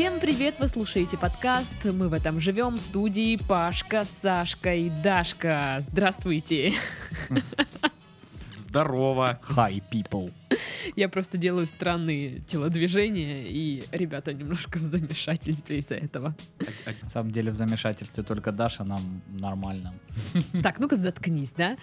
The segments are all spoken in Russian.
Всем привет! Вы слушаете подкаст «Мы в этом живем» в студии Пашка, Сашка и Дашка. Здравствуйте! Здорово. Hi, people. Я просто делаю странные телодвижения, и ребята немножко в замешательстве из-за этого. На самом деле в замешательстве только Даша, нам нормально. Так, ну-ка заткнись, да?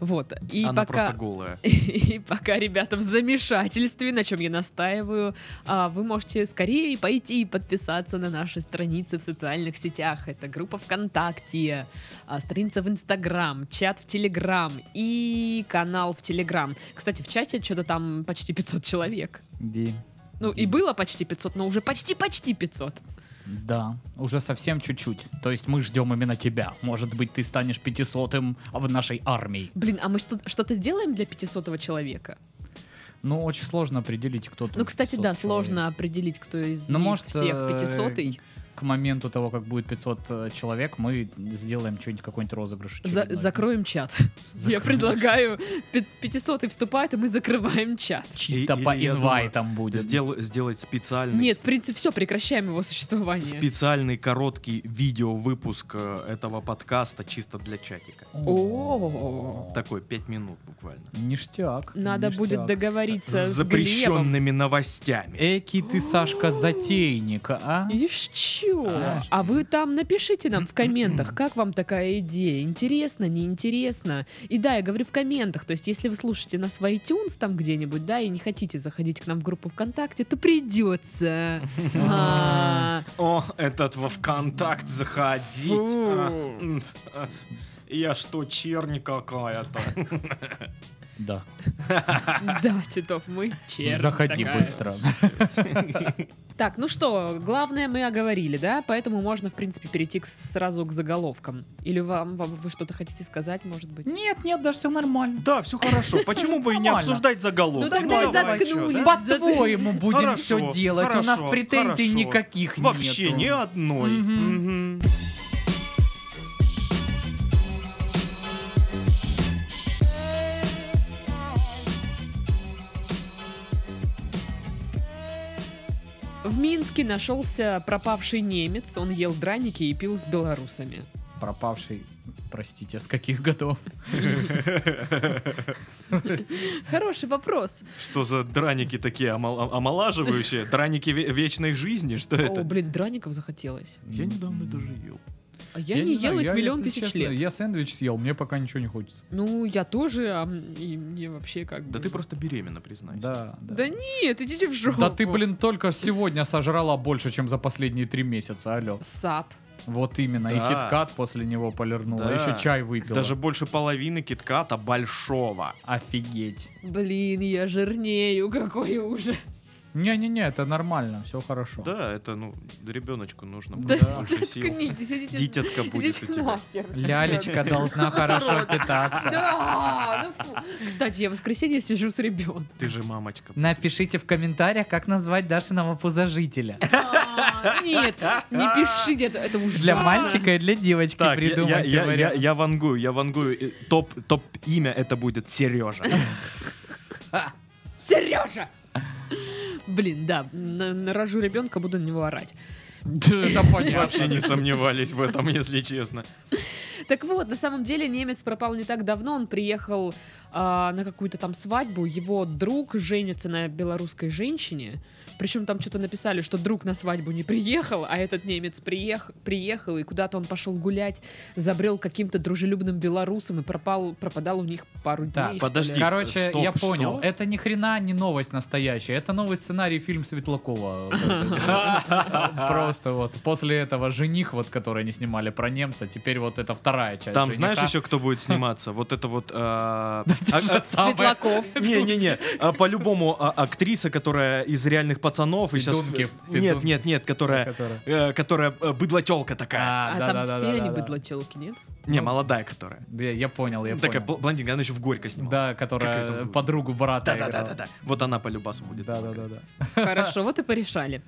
Вот. И Она пока... просто голая. И пока ребята в замешательстве, на чем я настаиваю, а, вы можете скорее пойти и подписаться на наши страницы в социальных сетях. Это группа ВКонтакте, а, страница в Инстаграм, чат в Телеграм и канал в Телеграм. Кстати, в чате что-то там почти 500 человек. Ди. Ну, и было почти 500, но уже почти-почти 500. Да, уже совсем чуть-чуть. То есть мы ждем именно тебя. Может быть, ты станешь пятисотым в нашей армии. Блин, а мы что- что-то сделаем для 500 человека? Ну, очень сложно определить, кто тут Ну, кстати, 500 да, человек. сложно определить, кто из Ну, может, всех э, 500 К моменту того, как будет 500 э, человек, мы сделаем что-нибудь, какой-нибудь розыгрыш. За- закроем чат. Я Закроем. предлагаю, 500 вступает, и мы закрываем чат. Чисто И- по я думаю, инвайтам будет. Сдел- сделать специальный, Нет, в принципе, все, прекращаем его существование. специальный короткий видео-выпуск э, этого подкаста чисто для чатика. О, Такой, пять минут буквально. Ништяк. надо ништяк. будет договориться С с Глебом. запрещенными новостями. Эки ты, Сашка, затейник, а? Ишь, чё? А. А вы там напишите нам в комментах, как вам такая идея. Интересно, неинтересно? И да, я говорю в комментах. То есть, если вы слушаете нас в iTunes там где-нибудь, да, и не хотите заходить к нам в группу ВКонтакте, то придется. А, О, этот во ВКонтакт заходить. А, а, Я что, черни какая-то? Да. Да, Титов, мы чернь Заходи быстро. Так, ну что, главное мы оговорили, да? Поэтому можно, в принципе, перейти к- сразу к заголовкам. Или вам, вам вы что-то хотите сказать, может быть? Нет, нет, даже все нормально. Да, все хорошо. Почему бы и не обсуждать заголовки? Ну тогда и заткнулись. По-твоему будем все делать. У нас претензий никаких Вообще нету. ни одной. Минске нашелся пропавший немец. Он ел драники и пил с белорусами. Пропавший, простите, с каких годов? Хороший вопрос. Что за драники такие омол- омолаживающие? Драники ве- вечной жизни? Что О, это? блин, драников захотелось. Я недавно даже ел. А я, не, ел знаю, их я, миллион тысяч честно, лет. Я сэндвич съел, мне пока ничего не хочется. Ну, я тоже, а и мне вообще как бы... Да ты просто беременна, признайся. Да, да. Да нет, идите в жопу. Да ты, блин, только сегодня сожрала больше, чем за последние три месяца, алло. Сап. Вот именно, и Да. киткат после него полирнула, Да. еще чай выпила. Даже больше половины китката большого. Офигеть. Блин, я жирнею, какой ужас. Не-не-не, это нормально, все хорошо. Да, это, ну, ребеночку нужно Да, больше сил. заткнитесь, идите, Дитятка будет у тебя. нахер. Лялечка должна хорошо питаться. Да, ну фу. Кстати, я в воскресенье сижу с ребенком. Ты же мамочка. Напишите в комментариях, как назвать Дашиного пузожителя. А, Нет, не пишите, это, это ужасно. Для мальчика и для девочки придумайте вариант. я вангую, я вангую. И Топ, топ имя это будет Сережа. Сережа! Блин, да, на- нарожу ребенка, буду на него орать. Это понятно. Вообще не сомневались в этом, если честно. Так вот, на самом деле немец пропал не так давно. Он приехал а, на какую-то там свадьбу. Его друг женится на белорусской женщине. Причем там что-то написали, что друг на свадьбу не приехал, а этот немец приех, приехал, и куда-то он пошел гулять, забрел каким-то дружелюбным белорусом и пропал, пропадал у них пару дней. Что ли. подожди. Короче, Стоп, я что? понял. Это ни хрена не новость настоящая. Это новый сценарий фильм Светлакова. Просто вот после этого жених, вот который они снимали про немца, теперь вот это вторая часть. Там знаешь еще, кто будет сниматься? Вот это вот... а, а- а-. Светлаков. Не-не-не, а по-любому актриса, которая из реальных пацанов и сейчас... Нет, нет, нет, которая... Которая. э, э, быдлотелка такая. А, там все они быдлотелки, нет? Не, молодая которая. Да, Я понял, я Такая понял. блондинка, она еще в Горько снималась. Да, которая подругу брата Да-да-да-да. Вот она по любасу будет. Да, да, да, да. Хорошо, вот и порешали.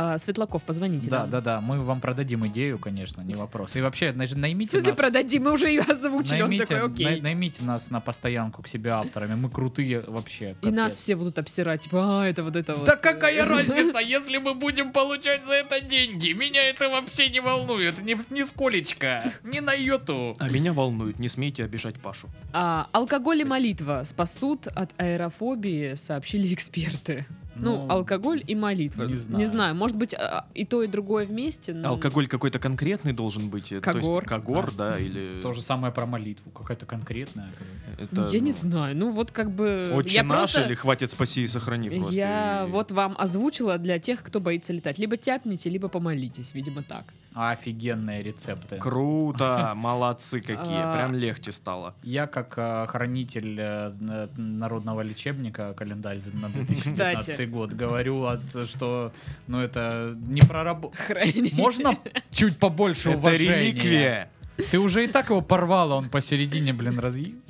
А, Светлаков, позвоните Да, нам. да, да, мы вам продадим идею, конечно, не вопрос. И вообще, значит, В наймите смысле нас... продадим? Мы уже ее озвучили. Он Наймите, такой, окей. най- наймите нас на постоянку к себе авторами. Мы крутые вообще. И нас капец. все будут обсирать, типа, а, это вот это вот. Да какая разница, если мы будем получать за это деньги? Меня это вообще не волнует, ни, нисколечко, ни на йоту. А меня волнует, не смейте обижать Пашу. А, алкоголь и молитва спасут от аэрофобии, сообщили эксперты. Ну, алкоголь и молитва. не знаю. может быть, а, и то, и другое вместе. но- Алкоголь какой-то конкретный должен быть? э, то есть Когор. когор, да, или... То же самое про молитву, какая-то конкретная. это, Я не ну, знаю. Ну, вот как бы... Отче я наш просто... или хватит спаси и сохрани просто. Я и- вот вам озвучила для тех, кто боится летать. Либо тяпните, либо помолитесь, видимо, так. Офигенные рецепты. Круто, молодцы какие, А. прям легче стало. Я как э, хранитель э, народного лечебника, календарь на 2019 Кстати. Год, говорю, от, что ну это не проработано. Можно чуть побольше Это уважения? реликвия. Ты уже и так его порвала, он посередине, блин, разъедет.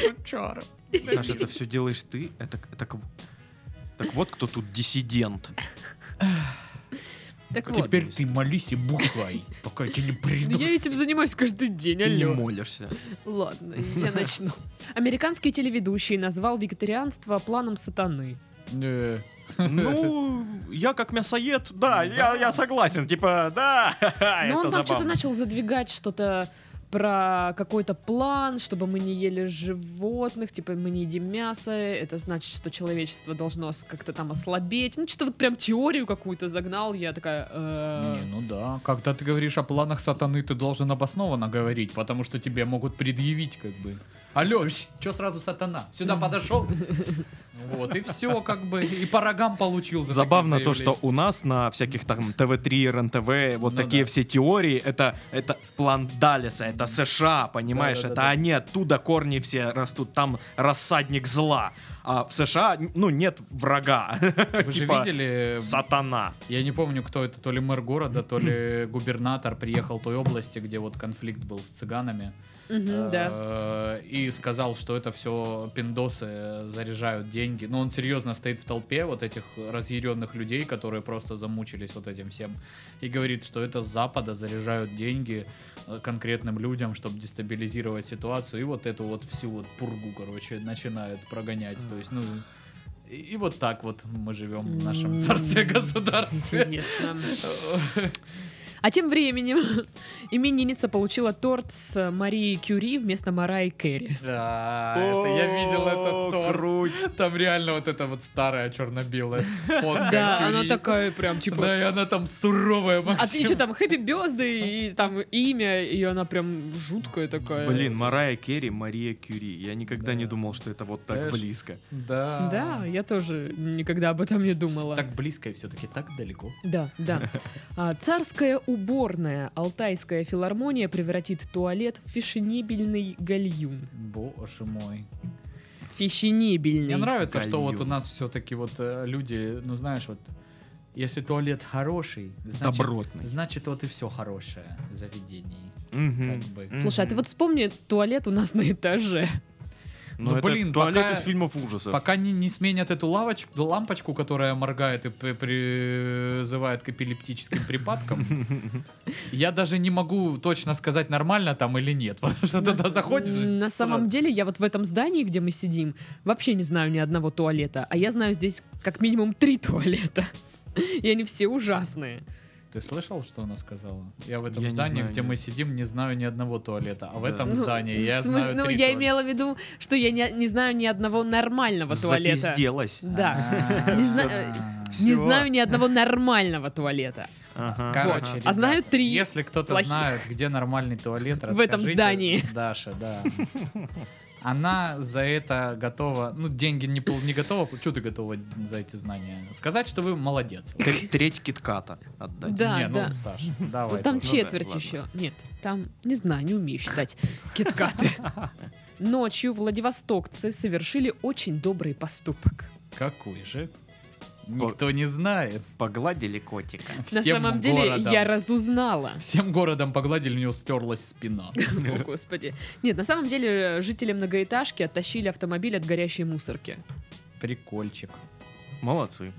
Сучара. Наш, это все делаешь ты? Это, это к- Так вот кто тут диссидент. Так вот. Теперь ты молись и бухай, пока я тебе не приду. Я этим занимаюсь каждый день, Ты не алло. молишься. Ладно, я начну. Американский телеведущий назвал вегетарианство планом сатаны. Э, Ну, я как мясоед, да, я, я согласен. Типа, да, Но он там что-то начал задвигать что-то про какой-то план, чтобы мы не ели животных, типа мы не едим мясо, это значит, что человечество должно как-то там ослабеть. Ну, что-то вот прям теорию какую-то загнал, я такая... э, Не, ну да. Когда ты говоришь о планах сатаны, ты должен обоснованно говорить, потому что тебе могут предъявить как бы. Алло, что сразу сатана? Сюда подошел? Вот, и все как бы. И по рогам получил за Забавно то, что у нас на всяких там ТВ-3, РНТВ, вот Ну такие да. все теории, это, это план Далеса, это США, понимаешь, Да-да-да-да. это они оттуда корни все растут, там рассадник зла. А в США, ну, нет врага. Вы же Типа, видели, Сатана. я не помню, кто это, то ли мэр города, то ли губернатор приехал той области, где вот конфликт был с цыганами. Э, И сказал, что это все пиндосы заряжают деньги. Но он серьезно стоит в толпе вот этих разъяренных людей, которые просто замучились вот этим всем. И говорит, что это с Запада заряжают деньги конкретным людям, чтобы дестабилизировать ситуацию. И вот эту вот всю вот пургу, короче, начинают прогонять. То есть, ну... И, и вот так вот мы живем в нашем царстве-государстве. Интересно. А тем временем именинница получила торт с Марией Кюри вместо Марай Керри. Да, это я видел этот торт. круть. Там реально вот эта вот старая черно-белая фотка. Да, Кюри. она такая прям типа... Да, и она там суровая, А ты что там, Happy Birthday, и там имя, и она прям жуткая такая. Блин, Марая Керри, Мария Кюри. Я никогда Да. не думал, что это вот так Знаешь, близко. Да. Да, я тоже никогда об этом не думала. Так близко и все-таки так далеко. Да, да. А, царская уборная Алтайская филармония превратит туалет в фешенебельный гальюн. Боже мой. Фешенебельный. Мне нравится, что вот у Гальюн. нас все-таки вот э, люди, ну знаешь, вот если туалет хороший, значит, Добротный. значит вот и все хорошее в заведении. Мгм. Как бы. Слушай, а ты вот вспомни туалет у нас на этаже. Ну, Ну, это блин, туалет пока- из фильмов ужасов. Пока не, не сменят эту лавочку, лампочку, которая моргает и при- призывает к эпилептическим припадкам, я даже не могу точно сказать, нормально там или нет. Потому что туда заходишь... На самом деле, я вот в этом здании, где мы сидим, вообще не знаю ни одного туалета. А я знаю здесь как минимум три туалета. И они все ужасные. Ты слышал, что она сказала? Я в этом Я здании, знаю, где нет. мы сидим, не знаю ни одного туалета. А в Да. этом Ну, здании я в смы- знаю Ну, три я туалета. имела в виду, что я не, не знаю ни одного нормального туалета. Запизделась. Да. А, Не знаю- Не Всё. знаю ни одного нормального туалета. Ага. Короче, Вот. ребята, А знаю три Если кто-то плохих. знает, где нормальный туалет, В этом расскажите. здании. Даша, да. Она за это готова, ну, деньги не, не готова, что ты готова за эти знания? Сказать, что вы молодец. Тр- Треть китката отдать. Да, не, да. ну, Саш, давай. Вот там тоже. че- четверть ладно. еще. Нет, там, не знаю, не умею считать киткаты. Ночью владивостокцы совершили очень добрый поступок. Какой же? Никто не знает. Погладили котика. На Всем самом деле, городом- я разузнала. Всем городом погладили, у него стерлась спина. О, господи. Нет, на самом деле, жители многоэтажки оттащили автомобиль от горящей мусорки. Прикольчик. Молодцы.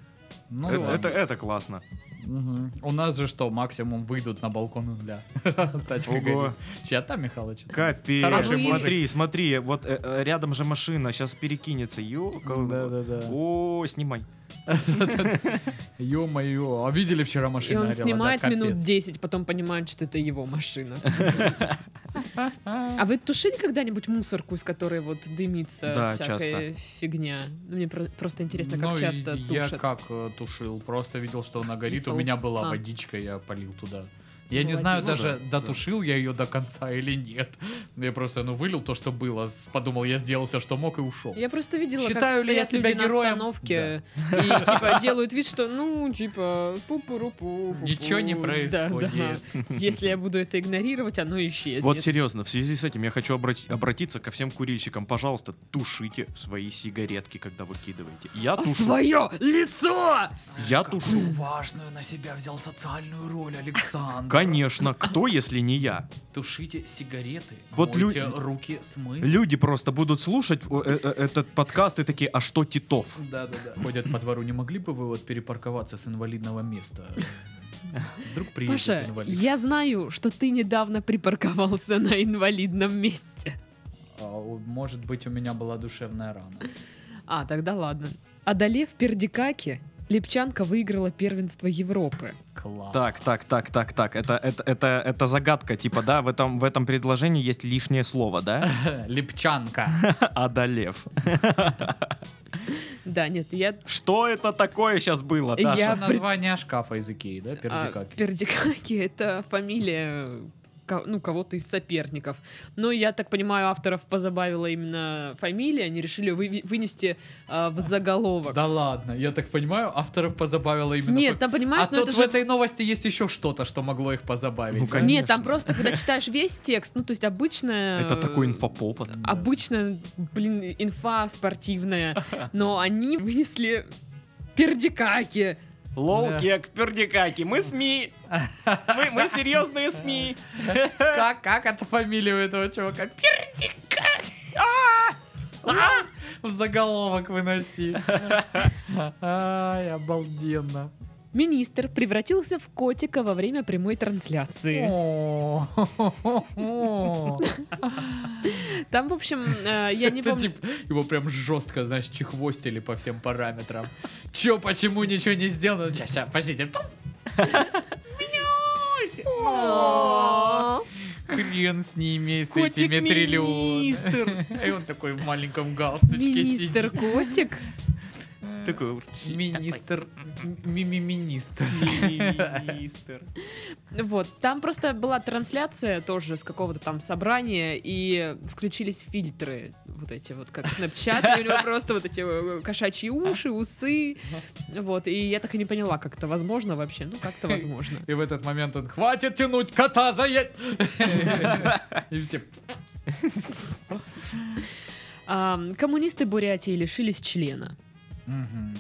Ну, это, это, это классно. Мгм. У нас же что, максимум выйдут на балкон ля. Тачка горит. Чья там, Михалыч? Капец, смотри, смотри, вот э, э, рядом же машина, сейчас перекинется. Ёкал. Да-да-да. О, снимай. Ё-моё, а видели вчера И машина он снимает минут капец. 10, потом понимает, что это его машина. А вы тушили когда-нибудь мусорку, из которой вот дымится всякая фигня? Ну, Мне про- просто интересно, как Ну, часто я тушат. как э, тушил, просто видел, что она горит, у меня была А. водичка, я полил туда. Я не Молодец. знаю Ну даже, да, дотушил я ее до конца или нет. Я просто, ну, вылил то, что было, подумал, я сделал все, что мог и ушел. Я просто видела, Считаю как ли я себя люди героем? на остановке и типа делают вид, что ну типа пу пу ру пу Ничего не происходит. Если я буду это игнорировать, оно исчезнет. Вот серьезно, в связи с этим я хочу обрати- обратиться ко всем курильщикам. Пожалуйста, тушите свои сигаретки, когда выкидываете. Я А тушу. свое лицо! Я тушу. важную на себя взял социальную роль, Александр. Конечно, кто, если не я? Тушите сигареты, Вот мойте лю- руки с мылом. Люди просто будут слушать э, э, этот подкаст и такие, а что Титов? Да, да, да. Ходят по двору. Не могли бы вы вот перепарковаться с инвалидного места? Вдруг приедет Паша, инвалид. я знаю, что ты недавно припарковался на инвалидном месте. А, может быть, у меня была душевная рана. А, тогда ладно. Одолев Пердикаки, Липчанка выиграла первенство Европы. Класс. Так, так, так, так, так. Это, это, это, это загадка, типа, да, в этом, в этом предложении есть лишнее слово, да? Липчанка. Одолев. Да, нет, я... Что это такое сейчас было, Я- Даша? Это название шкафа из Икеи, да? а, Пердикаки. Пердикаки — это фамилия ну, кого-то из соперников. Но я так понимаю, авторов позабавила именно фамилия, они решили вы- вынести а, в заголовок. Да ладно, я так понимаю, авторов позабавило именно... Нет, там, понимаешь, а ну тут это в же этой новости есть еще что-то, что могло их позабавить. Ну, да? конечно. Нет, там просто, когда читаешь весь текст, ну, то есть обычно... Это такой инфоповод. Обычно, блин, инфа спортивная, но они вынесли пердикаки. Лол, Да. кек, пердикаки, мы СМИ. Мы, мы серьезные СМИ. Как, как это фамилия у этого чувака? Пердикаки! А! А! В заголовок выноси. Ай, обалденно. Министр превратился в котика во время прямой трансляции. Там, в общем, э, я не помню... его прям жестко, знаешь, чехвостили по всем параметрам. Чё, почему ничего не сделано? Сейчас, сейчас, подождите. Хрен с ними, с этими триллионами. И он такой в маленьком галстучке Министр сидит. котик. Такой Министр. Мими-министр. министр. Вот, там просто была трансляция тоже с какого-то там собрания, и включились фильтры, вот эти вот, как Snapchat, и у него просто вот эти э, кошачьи уши, усы, вот, и я так и не поняла, как это возможно вообще, ну, как-то возможно. И в этот момент он хватит тянуть кота за я-» И все. Коммунисты Бурятии лишились члена. Мгм.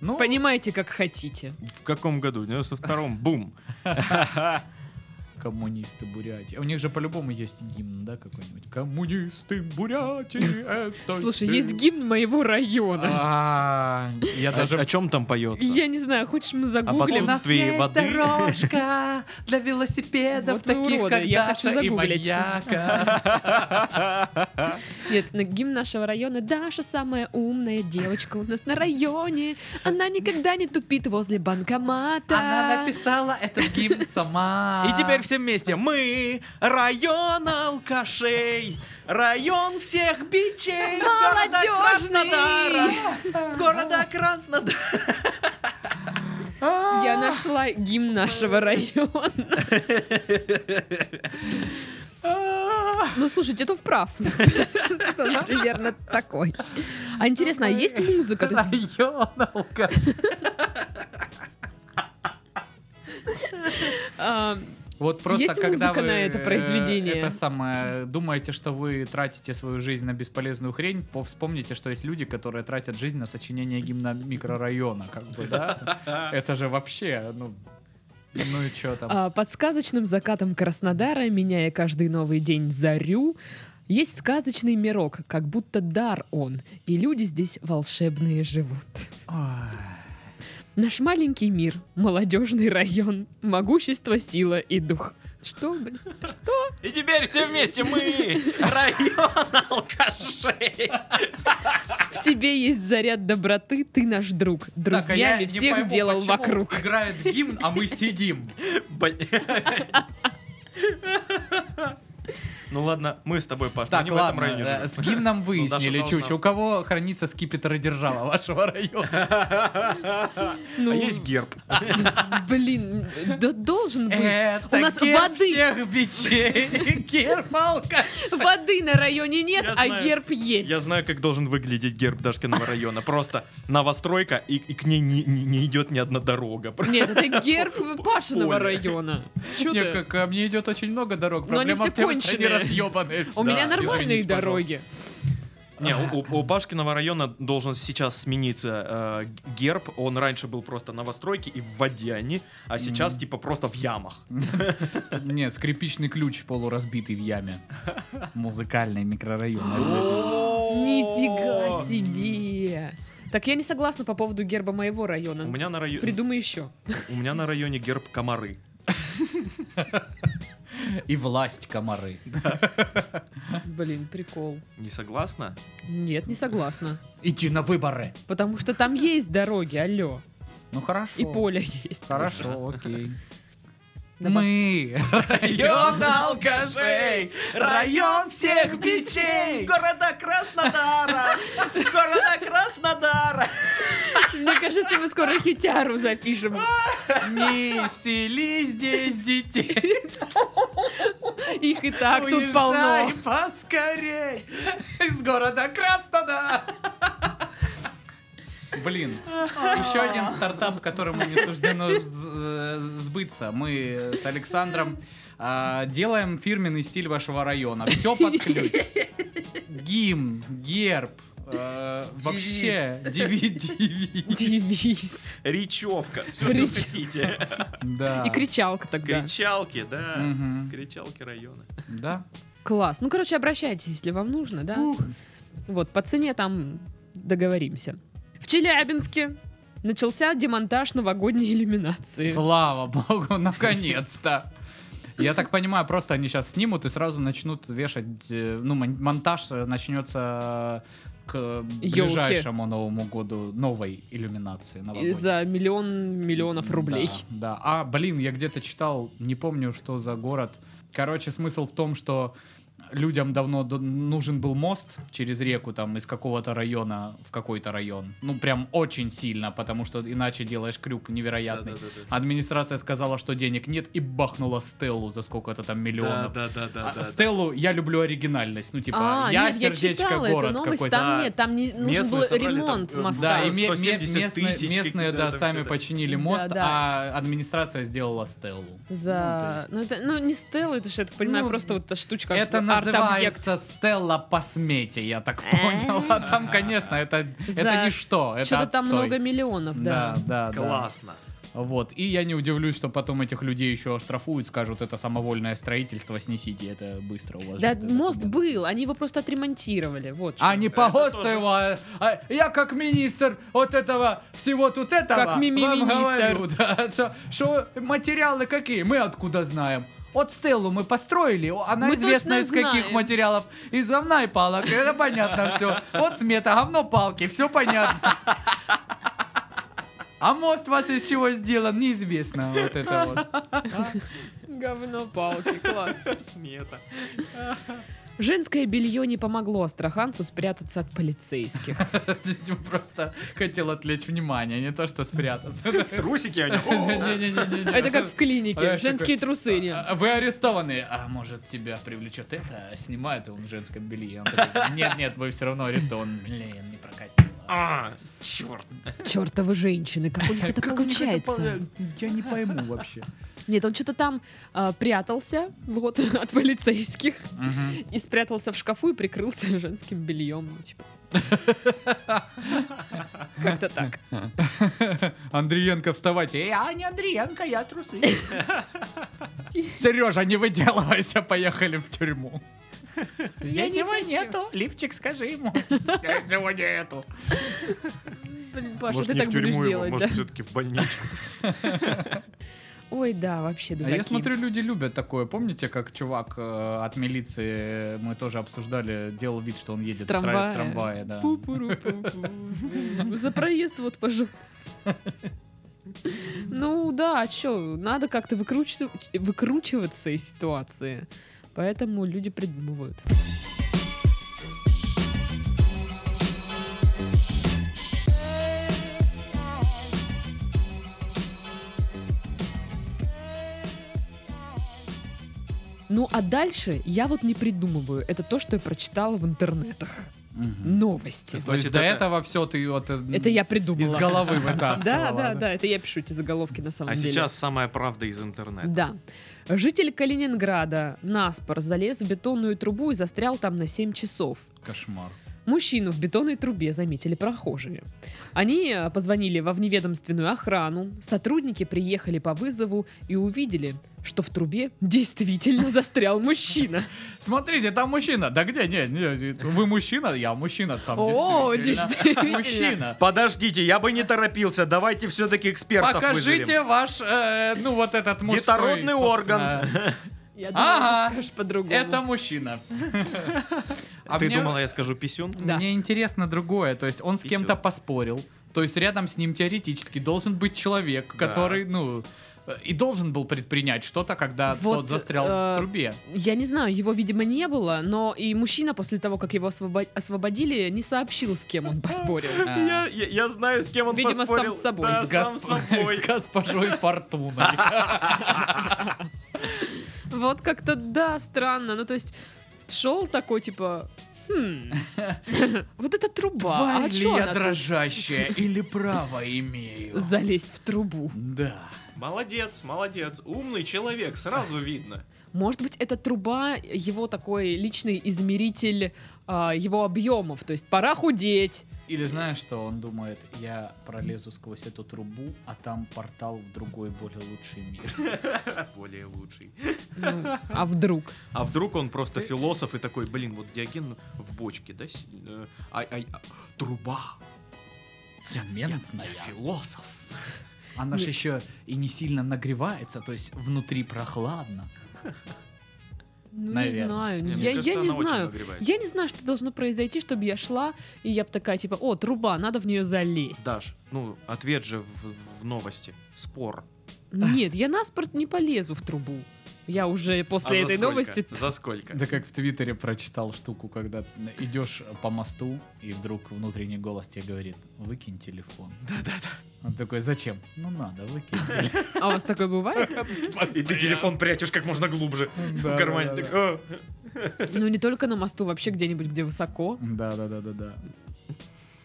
Ну, Понимаете, как хотите. В каком году? В 92-м. Бум. коммунисты Бурятии. У них же по-любому есть гимн, да, какой-нибудь? Коммунисты Бурятии, это... Слушай, ты». есть гимн моего района. А, Я О, даже... о чем там поется? Я не знаю, хочешь мы загуглим? отсутствии воды. дорожка для велосипедов, вы уроды, я хочу Даша и загуглить. маньяка. Нет, на гимн нашего района Даша самая умная девочка у нас на районе. Она никогда не тупит возле банкомата. Она написала этот гимн сама. И теперь все вместе. Мы район алкашей, район всех бичей, города. Краснодара, города Краснодара. Я нашла гимн нашего района. Ну, слушай, Титов прав. Он примерно такой. А интересно, а есть музыка? Район алкашей. Вот просто Есть когда музыка вы на это э, произведение? это самое думаете, что вы тратите свою жизнь на бесполезную хрень, по- вспомните, что есть люди, которые тратят жизнь на сочинение гимна микрорайона, как бы, да? Это же вообще, ну, ну и что там? а, под сказочным закатом Краснодара, меняя каждый новый день зарю, есть сказочный мирок, как будто дар он, и люди здесь волшебные живут. Наш маленький мир, молодежный район, могущество, сила и дух. Что, блин? Что? И теперь все вместе мы, район алкашей. В тебе есть заряд доброты, ты наш друг. Так, а Друзьями всех пойму, сделал почему вокруг. Играет гимн, а мы сидим. Ну ладно, мы с тобой, Паш, мы Так, не в этом ладно, районе э, живем. с гимном Ну, выяснили, Чуч, у кого хранится скипетр и держава вашего района? Ну, А есть герб. Блин, да должен быть. У нас воды, всех бичей, герб воды на районе нет, а герб есть. Я знаю, как должен выглядеть герб Дашкиного района. Просто новостройка, и, к ней не, идет ни одна дорога. Нет, это герб Пашиного района. Чё Не, ты? как ко мне идет очень много дорог. Но они Проблема все в что они. Разъебанные. У меня нормальные дороги. Не, у, у- Пашкиного района должен сейчас смениться э, герб. Он раньше был просто новостройки и в воде они, а сейчас типа просто в ямах. Нет, скрипичный ключ полуразбитый в яме. Музыкальный микрорайон. Нифига себе. Так я не согласна по поводу герба моего района. У меня на районе, Придумай еще. у меня на районе герб комары. И власть комары. Блин, прикол. Не согласна? Нет, не согласна. Идти на выборы. Потому что там есть дороги, алло. Ну хорошо. И поле есть. Хорошо, окей. Мы район алкашей, район всех бичей. Города Краснодара! Города Краснодара! Мне кажется, мы скоро хитяру запишем. Не сели здесь детей. Их и так тут Уезжай полно. поскорей из города Краснодар. Блин, еще один стартап, которому не суждено э, сбыться. Мы с Александром а, делаем фирменный стиль вашего района. Все под ключ. Гимн, герб, вообще DVD. Девиз. Речевка. Все, что хотите. Да. И кричалка тогда. Кричалки, да. Кричалки района. Да. Класс. Ну, короче, обращайтесь, если вам нужно, да? Вот, по цене там договоримся. В Челябинске начался демонтаж новогодней иллюминации. Слава богу, наконец-то. Я так понимаю, просто они сейчас снимут и сразу начнут вешать, э, ну, мон- монтаж э, начнется к Ёлки. ближайшему Новому году новой иллюминации. Новогодней. За миллион миллионов рублей. Да, да. А, блин, я где-то читал, не помню, что за город. Короче, смысл в том, что людям давно нужен был мост через реку там из какого-то района в какой-то район. Ну, прям очень сильно, потому что иначе делаешь крюк невероятный. Да-да-да-да. Администрация сказала, что денег нет и бахнула Стеллу за сколько-то там миллионов. да, да, да, А Стеллу я люблю оригинальность. Ну, типа, А, я нет, я сердечко читала город какой-то. там Да. нет, там не, нужен Местные был собрали ремонт там, моста. Да, и ме- ме- 170 местные, тысяч местные, да, сами починили Да, мост, да. а администрация сделала Стеллу. За... Ну, Ну, это, ну, не Стелла, это же, я так понимаю, Ну, просто вот эта штучка. Это арт-объект. Называется Стелла по смете, я так понял. А там, конечно, это, это ничто, это Что-то там много миллионов, да. Да, да. Классно. Вот. И я не удивлюсь, что потом этих людей еще оштрафуют, скажут, это самовольное строительство, снесите это быстро у вас. Да, мост да. был, они его просто отремонтировали. Вот. А не по ГОСТу его, а- а я как министр вот этого всего тут этого Как мими- вам министр. говорю, да, что, что материалы какие, мы откуда знаем? Вот Стеллу мы построили, она Мы известна из каких знаем. материалов? Из говна и палок, это понятно все. Вот смета, говно, палки, все понятно. А мост у вас из чего сделан, неизвестно. Вот это вот. Говно палки, класс. Смета. Женское белье не помогло астраханцу спрятаться от полицейских. Просто хотел отвлечь внимание, не то что спрятаться. Трусики они. О, Не-не-не-не. Это как в клинике. Женские трусы нет. А, Вы арестованы. А может тебя привлечет это? Снимает он в женском белье. Нет, нет, вы все равно арестован. Блин, не прокатило. А, черт. Чертовы женщины, как у них это Как у них это получается? по- Я не пойму вообще. Нет, он что-то там а, прятался, вот, от полицейских, Мгм. и спрятался в шкафу и прикрылся женским бельем, ну, типа. Как-то так. Андриенко, вставайте. Я не Андриенко, я трусы. Сережа, не выделывайся, поехали в тюрьму. Здесь его нету. Лифчик, скажи ему. Здесь его нету. Блин, Паша, может, ты так будешь делать, может, да? все-таки в больничку. Ой, да, вообще А дураки. я смотрю, люди любят такое. Помните, как чувак э, от милиции, мы тоже обсуждали, делал вид, что он едет в, тра- трамвае. в трамвае, да. За проезд вот, пожалуйста. Ну да, а чё, надо как-то выкручиваться, выкручиваться из ситуации. Поэтому люди придумывают. Ну а дальше я вот не придумываю. Это то, что я прочитала в интернетах. Мгм. Новости. Есть Значит, до это- этого все ты вот э, Это я придумала. из головы вытаскивала. Да, да, да, это я пишу эти заголовки на самом А деле. сейчас самая правда из интернета. Да. Житель Калининграда Наспор залез в бетонную трубу и застрял там на 7 часов. Кошмар. Мужчину в бетонной трубе заметили прохожие. Они э, позвонили во вневедомственную охрану, сотрудники приехали по вызову и увидели, что в трубе действительно застрял мужчина. Смотрите, там мужчина. Да где? Нет, нет, вы мужчина? Я мужчина. Там О, действительно. Мужчина. Подождите, я бы не торопился. Давайте все-таки экспертов Покажите вызовем. ваш, э, ну вот этот мужской, Детородный орган. Я думала, Ага. ты скажешь по-другому. Это мужчина. А Ты мне- думала, я скажу писюн? Да. Мне интересно другое. То есть он с кем-то поспорил. То есть рядом с ним теоретически должен быть человек, Да. который, ну, и должен был предпринять что-то, когда Вот, тот застрял э, в трубе. Я не знаю, его, видимо, не было, но и мужчина после того, как его освобо- освободили, не сообщил, с кем он поспорил. Я, я, я знаю, с кем он Видимо, сам поспорил. с собой. Да, С, сам госп- с собой. с госпожой Фортуной. Вот как-то, да, странно. Ну, то есть, шел такой, типа, хм, вот эта труба, а Тварь ли чё я она дрожащая или право имею? залезть в трубу? Да. Молодец, молодец. Умный человек, сразу видно. Может быть, эта труба его такой личный измеритель а, его объемов. То есть, пора худеть. Или знаешь, что он думает, я пролезу сквозь эту трубу, а там портал в другой, более лучший мир. Более лучший. Ну, а вдруг? А вдруг он просто философ и такой, блин, вот Диоген в бочке, да? э, ай- ай- а, труба. Цементная. Я философ. Она же еще и не сильно нагревается, то есть внутри прохладно. Ну, Наверное. не знаю. Не, я кажется, я не знаю. Я не знаю, что должно произойти, чтобы я шла, и я бы такая, типа, о, труба, надо в нее залезть. Даш, ну, ответ же в, в новости. Спор. Нет, я на спорт не полезу в трубу. Я уже после А этой новости... За сколько? Да как в Твиттере прочитал штуку, когда идешь по мосту, и вдруг внутренний голос тебе говорит, выкинь телефон. Да-да-да. Он такой, зачем? Ну надо, выкинь. А у вас такое бывает? И ты телефон прячешь как можно глубже в кармане. Ну, не только на мосту, вообще где-нибудь, где высоко. Да-да-да-да-да.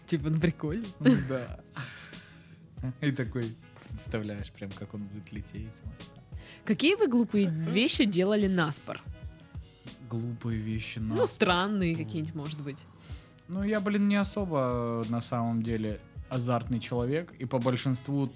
Типа, ну, прикольно. Да. И такой, представляешь, прям как он будет лететь. с моста. Какие вы глупые вещи делали наспор? Глупые вещи. Ну, нас. странные какие-нибудь, может быть. Ну, я, блин, не особо на самом деле азартный человек, и по большинству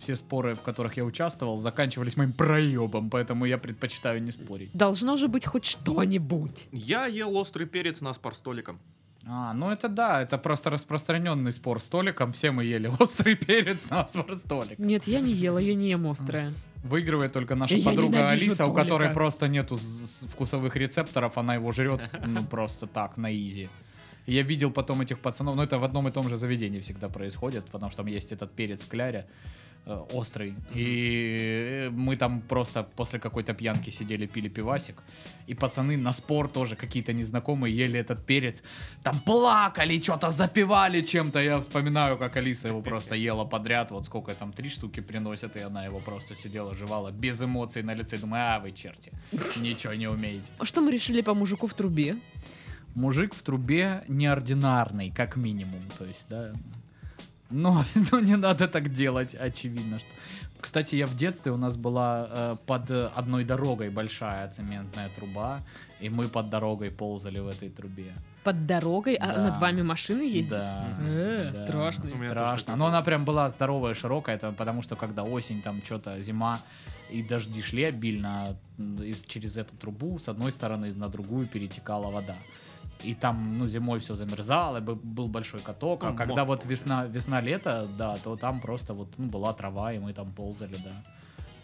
все споры, в которых я участвовал, заканчивались моим проебом, поэтому я предпочитаю не спорить. Должно же быть хоть что-нибудь. Я ел острый перец на спор столиком. А, ну это да, это просто распространенный спор столиком, все мы ели острый перец на спор столик. Нет, я не ела, я не ем острое. Выигрывает только наша Я подруга Алиса, у которой просто нету вкусовых рецепторов, она его жрет, ну, просто так, на изи. Я видел потом этих пацанов, но это в одном и том же заведении всегда происходит, потому что там есть этот перец в кляре, э, острый. И мы там просто после какой-то пьянки сидели, пили пивасик. И пацаны на спор тоже какие-то незнакомые ели этот перец. Там плакали, что-то запивали чем-то. Я вспоминаю, как Алиса его просто ела подряд. Вот сколько там, три штуки приносят, и она его просто сидела, жевала без эмоций на лице. Думаю, а вы черти, ничего не умеете. А Что мы решили по мужику в трубе? Мужик в трубе неординарный, как минимум. То есть, да. Но, ну, не надо так делать, очевидно. Что... Кстати, я в детстве, у нас была э, под одной дорогой большая цементная труба, и мы под дорогой ползали в этой трубе. Под дорогой, а Да. над вами машины ездят? Да. Э, да. страшно. Страшно. Но она прям была здоровая, широкая, это потому что когда осень, там что-то зима и дожди шли обильно, из, через эту трубу с одной стороны на другую перетекала вода. И там, ну, зимой все замерзало, бы- был большой каток, а Ну, когда мост, вот весна, весна-лето, да, то там просто вот, ну, была трава, и мы там ползали, да.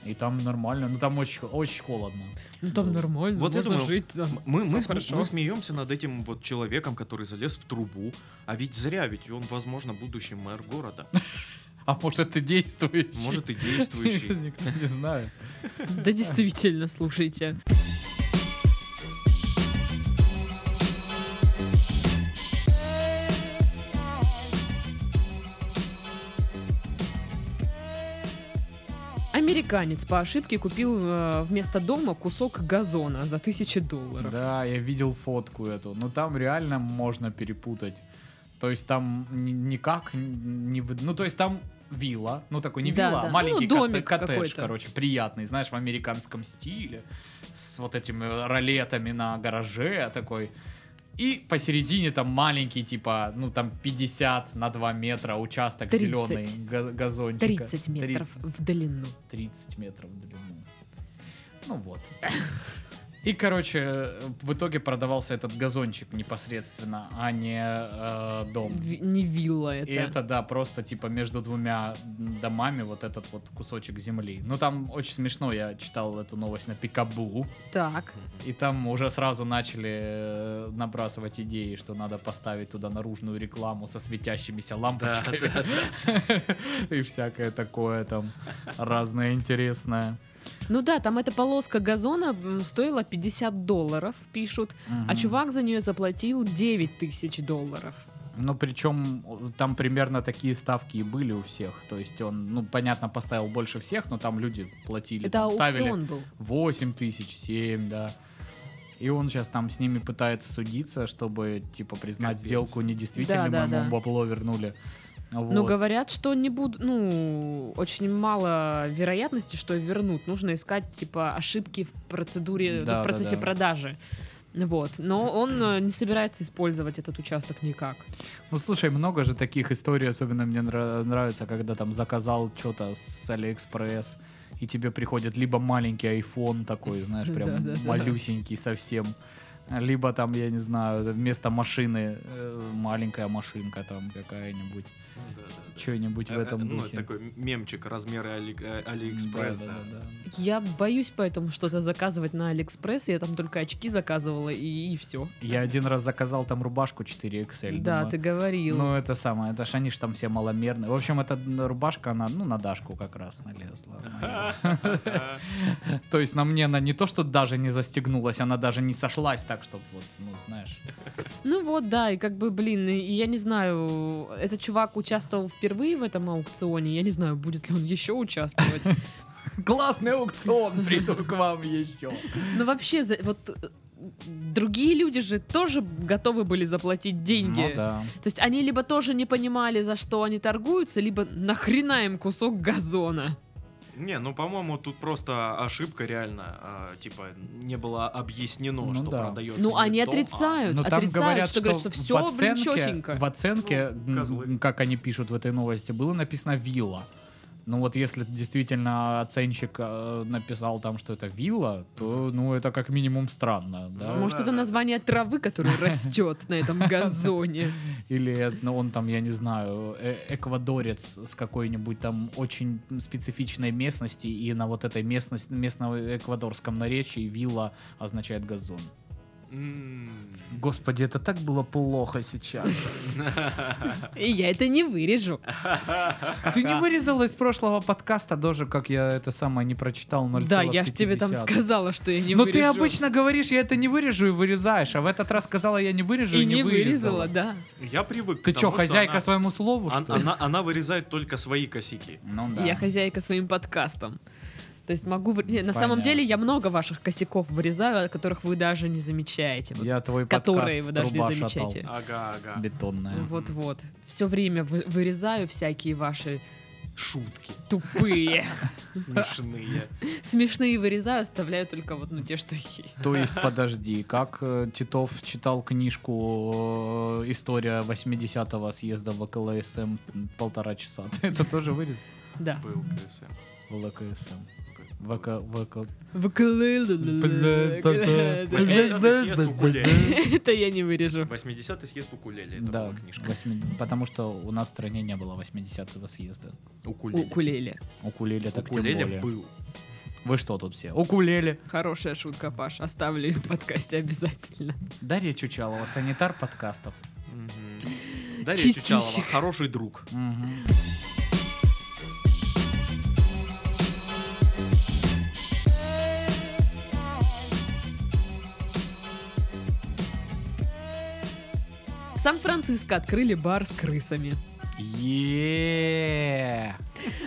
И там нормально, ну, там очень, очень холодно. Ну там нормально, Вот можно думаю, жить. там. Мы, мы, хорошо. мы смеемся над этим вот человеком, который залез в трубу, а ведь зря, ведь он, возможно, будущий мэр города. А может, и действующий? Может и действующий. Никто не знает. Да действительно, слушайте. Американец по ошибке купил э, вместо дома кусок газона за тысячи долларов. Да, я видел фотку эту. Ну там реально можно перепутать. То есть там ни- никак не... Ну то есть там вилла, ну такой не Да, вилла, да. а маленький Ну, кот- домик коттедж, какой-то. короче, приятный, знаешь, в американском стиле, с вот этими ролетами на гараже такой. И посередине там маленький, типа, ну там 50 на 2 метра участок 30. зеленый га- газончика. 30 Три- метров в длину. 30 метров в длину. Ну вот. И, короче, в итоге продавался этот газончик непосредственно, а не э, дом. Ви- Не вилла это. И это, да, просто типа между двумя домами вот этот вот кусочек земли. Ну там очень смешно, я читал эту новость на Пикабу, Так. и там уже сразу начали э, набрасывать идеи, что надо поставить туда наружную рекламу со светящимися лампочками. И всякое такое там разное интересное. Ну да, там эта полоска газона стоила 50 долларов, пишут, а Мгм. чувак за нее заплатил 9 тысяч долларов. Ну, причем там примерно такие ставки и были у всех. То есть он, ну, понятно, поставил больше всех, но там люди платили, Это там, ставили был. 8 тысяч, 7, да. И он сейчас там с ними пытается судиться, чтобы, типа, признать Капец. сделку недействительной, Да, да, ему да. бабло вернули. Вот. Но говорят, что не буду, ну, очень мало вероятности, что вернут. Нужно искать, типа, ошибки в процедуре, ну, Да, в да, процессе да. продажи. Вот. Но он э, не собирается использовать этот участок никак. Ну, слушай, много же таких историй, особенно мне нра- нравится, когда там заказал что-то с Алиэкспресс, и тебе приходит либо маленький iPhone такой, знаешь, прям малюсенький совсем, либо там, я не знаю, вместо машины э, маленькая машинка там какая-нибудь, что-нибудь в Э, э, этом Ну, духе. такой мемчик размеры Али- Алиэкспресс, да. Да-да-да-да. Я боюсь поэтому что-то заказывать на Алиэкспресс. Я там только очки заказывала, и, все. Я один раз заказал там рубашку 4XL. Да, думаю, ты говорил. Ну, это самое, это ж они ж там все маломерные. В общем, эта рубашка, она, ну, на Дашку как раз налезла. То есть на мне она не то, что даже не застегнулась, она даже не сошлась так, чтобы вот, ну, знаешь. Ну вот, да, и как бы, блин, я не знаю, этот чувак участвовал впервые в этом аукционе, я не знаю, будет ли он еще участвовать. Классный аукцион, приду к вам еще. Но вообще, вот другие люди же тоже готовы были заплатить деньги. Ну да. То есть они либо тоже не понимали, за что они торгуются, либо нахрена им кусок газона. Не, ну, по-моему, тут просто ошибка реально. а, типа, не было объяснено, Ну что да. продается. Ну, не они то, а- отрицают, Но там отрицают, говорят, что, говорят, что в все, блин, оценке, четенько. в оценке, Ну, козлы. как они пишут в этой новости, было написано вилла. Ну вот если действительно оценщик э, написал там, что это вилла, то ну это как минимум странно, да? Ну, Может, это название травы, которая растет на этом газоне. Или ну, он там, я не знаю, э- эквадорец с какой-нибудь там очень специфичной местности, и на вот этой местности, местном эквадорском наречии вилла означает газон. Господи, это так было плохо сейчас. И я это не вырежу. Ты не вырезала из прошлого подкаста даже, как я это самое не прочитал 0,50. Да, я же тебе там сказала, что я не Но вырежу. ты обычно говоришь, я это не вырежу и вырезаешь, а в этот раз сказала, я не вырежу и, не вырезала. да. Я привык Ты что, хозяйка своему слову, что она вырезает только свои косяки. Ну да. Я хозяйка своим подкастом. То есть могу... не, на самом Понятно. деле я много ваших косяков вырезаю, которых вы даже не замечаете. Вот Я твой которые вы даже не замечаете. шатал. Ага, ага. Бетонная. Вот-вот. Все время вы- вырезаю всякие ваши Шутки тупые. смешные. Смешные вырезаю, оставляю только вот ну те, что есть. То есть, подожди, как э, Титов читал книжку э, «История 80-го съезда в ВКЛСМ полтора часа», ты это тоже вырез? Да. ВЛКСМ. в ЛКСМ? Вока- вока- 80-й съезд укулеле. Это я не вырежу. 80-й съезд укулеле. Это Да, была книжка. потому что у нас в стране не было 80-го съезда. Укулеле. Укулеле. Укулеле так тем более. был. Вы что тут все? Укулеле. Хорошая шутка, Паш. Оставлю ее в подкасте обязательно. Дарья Чучалова, санитар подкастов. Дарья. Чучалова, хороший друг. Мгм. Сан-Франциско открыли бар с крысами. Е.